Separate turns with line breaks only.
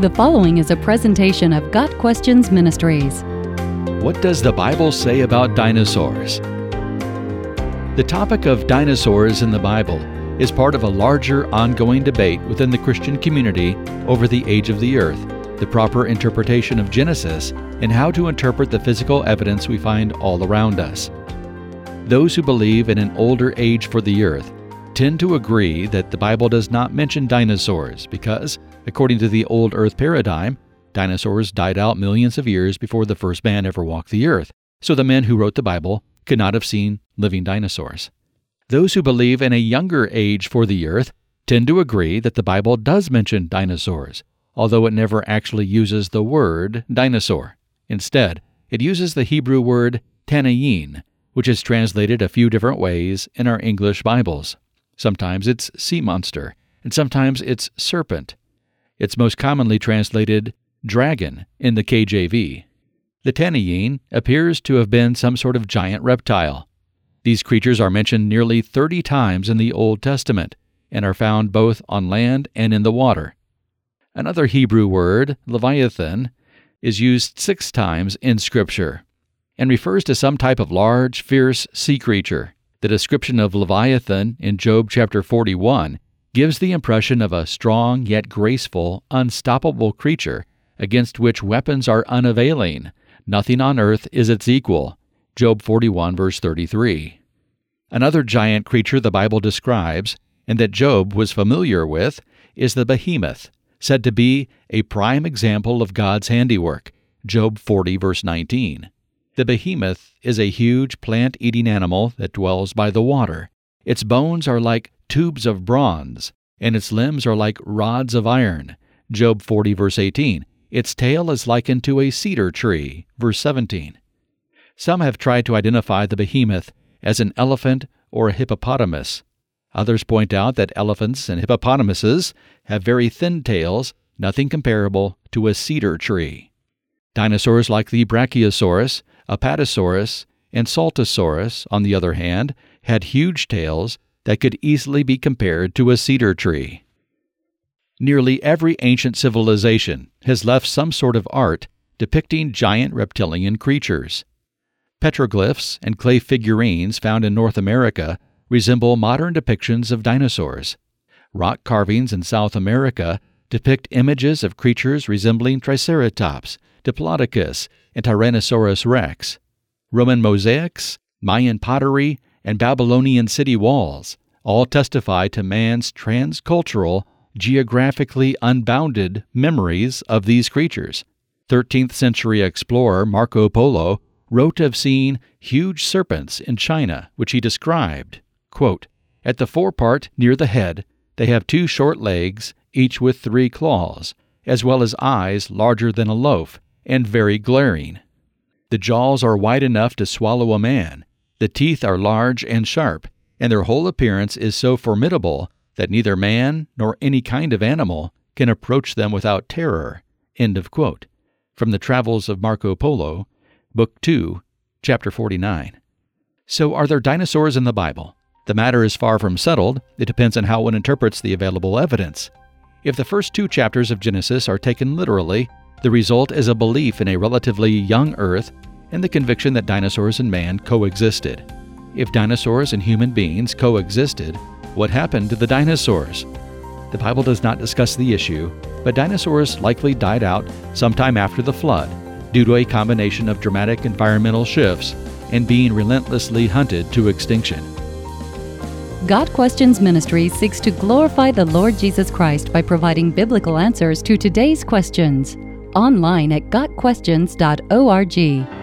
The following is a presentation of Got Questions Ministries.
What does the Bible say about dinosaurs? The topic of dinosaurs in the Bible is part of a larger ongoing debate within the Christian community over the age of the earth, the proper interpretation of Genesis, and how to interpret the physical evidence we find all around us. Those who believe in an older age for the earth tend to agree that the Bible does not mention dinosaurs because, according to the old earth paradigm, dinosaurs died out millions of years before the first man ever walked the earth, so the men who wrote the Bible could not have seen living dinosaurs. Those who believe in a younger age for the earth tend to agree that the Bible does mention dinosaurs, although it never actually uses the word dinosaur. Instead, it uses the Hebrew word tanniyn, which is translated a few different ways in our English Bibles. Sometimes it's sea monster, and sometimes it's serpent. It's most commonly translated dragon in the KJV. The Tanniyn appears to have been some sort of giant reptile. These creatures are mentioned nearly 30 times in the Old Testament and are found both on land and in the water. Another Hebrew word, Leviathan, is used six times in Scripture and refers to some type of large, fierce sea creature. The description of Leviathan in Job chapter 41 gives the impression of a strong yet graceful, unstoppable creature against which weapons are unavailing. Nothing on earth is its equal. Job 41, verse 33. Another giant creature the Bible describes, and that Job was familiar with, is the behemoth, said to be a prime example of God's handiwork. Job 40, verse 19. The behemoth is a huge plant eating animal that dwells by the water. Its bones are like tubes of bronze, and its limbs are like rods of iron. Job 40, verse 18. Its tail is likened to a cedar tree. Verse 17. Some have tried to identify the behemoth as an elephant or a hippopotamus. Others point out that elephants and hippopotamuses have very thin tails, nothing comparable to a cedar tree. Dinosaurs like the Brachiosaurus, Apatosaurus, and Saltasaurus, on the other hand, had huge tails that could easily be compared to a cedar tree. Nearly every ancient civilization has left some sort of art depicting giant reptilian creatures. Petroglyphs and clay figurines found in North America resemble modern depictions of dinosaurs. Rock carvings in South America depict images of creatures resembling Triceratops, Diplodocus, and Tyrannosaurus rex. Roman mosaics, Mayan pottery, and Babylonian city walls all testify to man's transcultural, geographically unbounded memories of these creatures. 13th century explorer Marco Polo wrote of seeing huge serpents in China, which he described quote, At the forepart near the head, they have two short legs, each with three claws, as well as eyes larger than a loaf and very glaring. The jaws are wide enough to swallow a man. The teeth are large and sharp, and their whole appearance is so formidable that neither man nor any kind of animal can approach them without terror. End of quote. From the Travels of Marco Polo, Book 2, Chapter 49. So, are there dinosaurs in the Bible? The matter is far from settled. It depends on how one interprets the available evidence. If the first two chapters of Genesis are taken literally, the result is a belief in a relatively young Earth and the conviction that dinosaurs and man coexisted. If dinosaurs and human beings coexisted, what happened to the dinosaurs? The Bible does not discuss the issue, but dinosaurs likely died out sometime after the flood due to a combination of dramatic environmental shifts and being relentlessly hunted to extinction.
Got Questions Ministry seeks to glorify the Lord Jesus Christ by providing biblical answers to today's questions. Online at GotQuestions.org.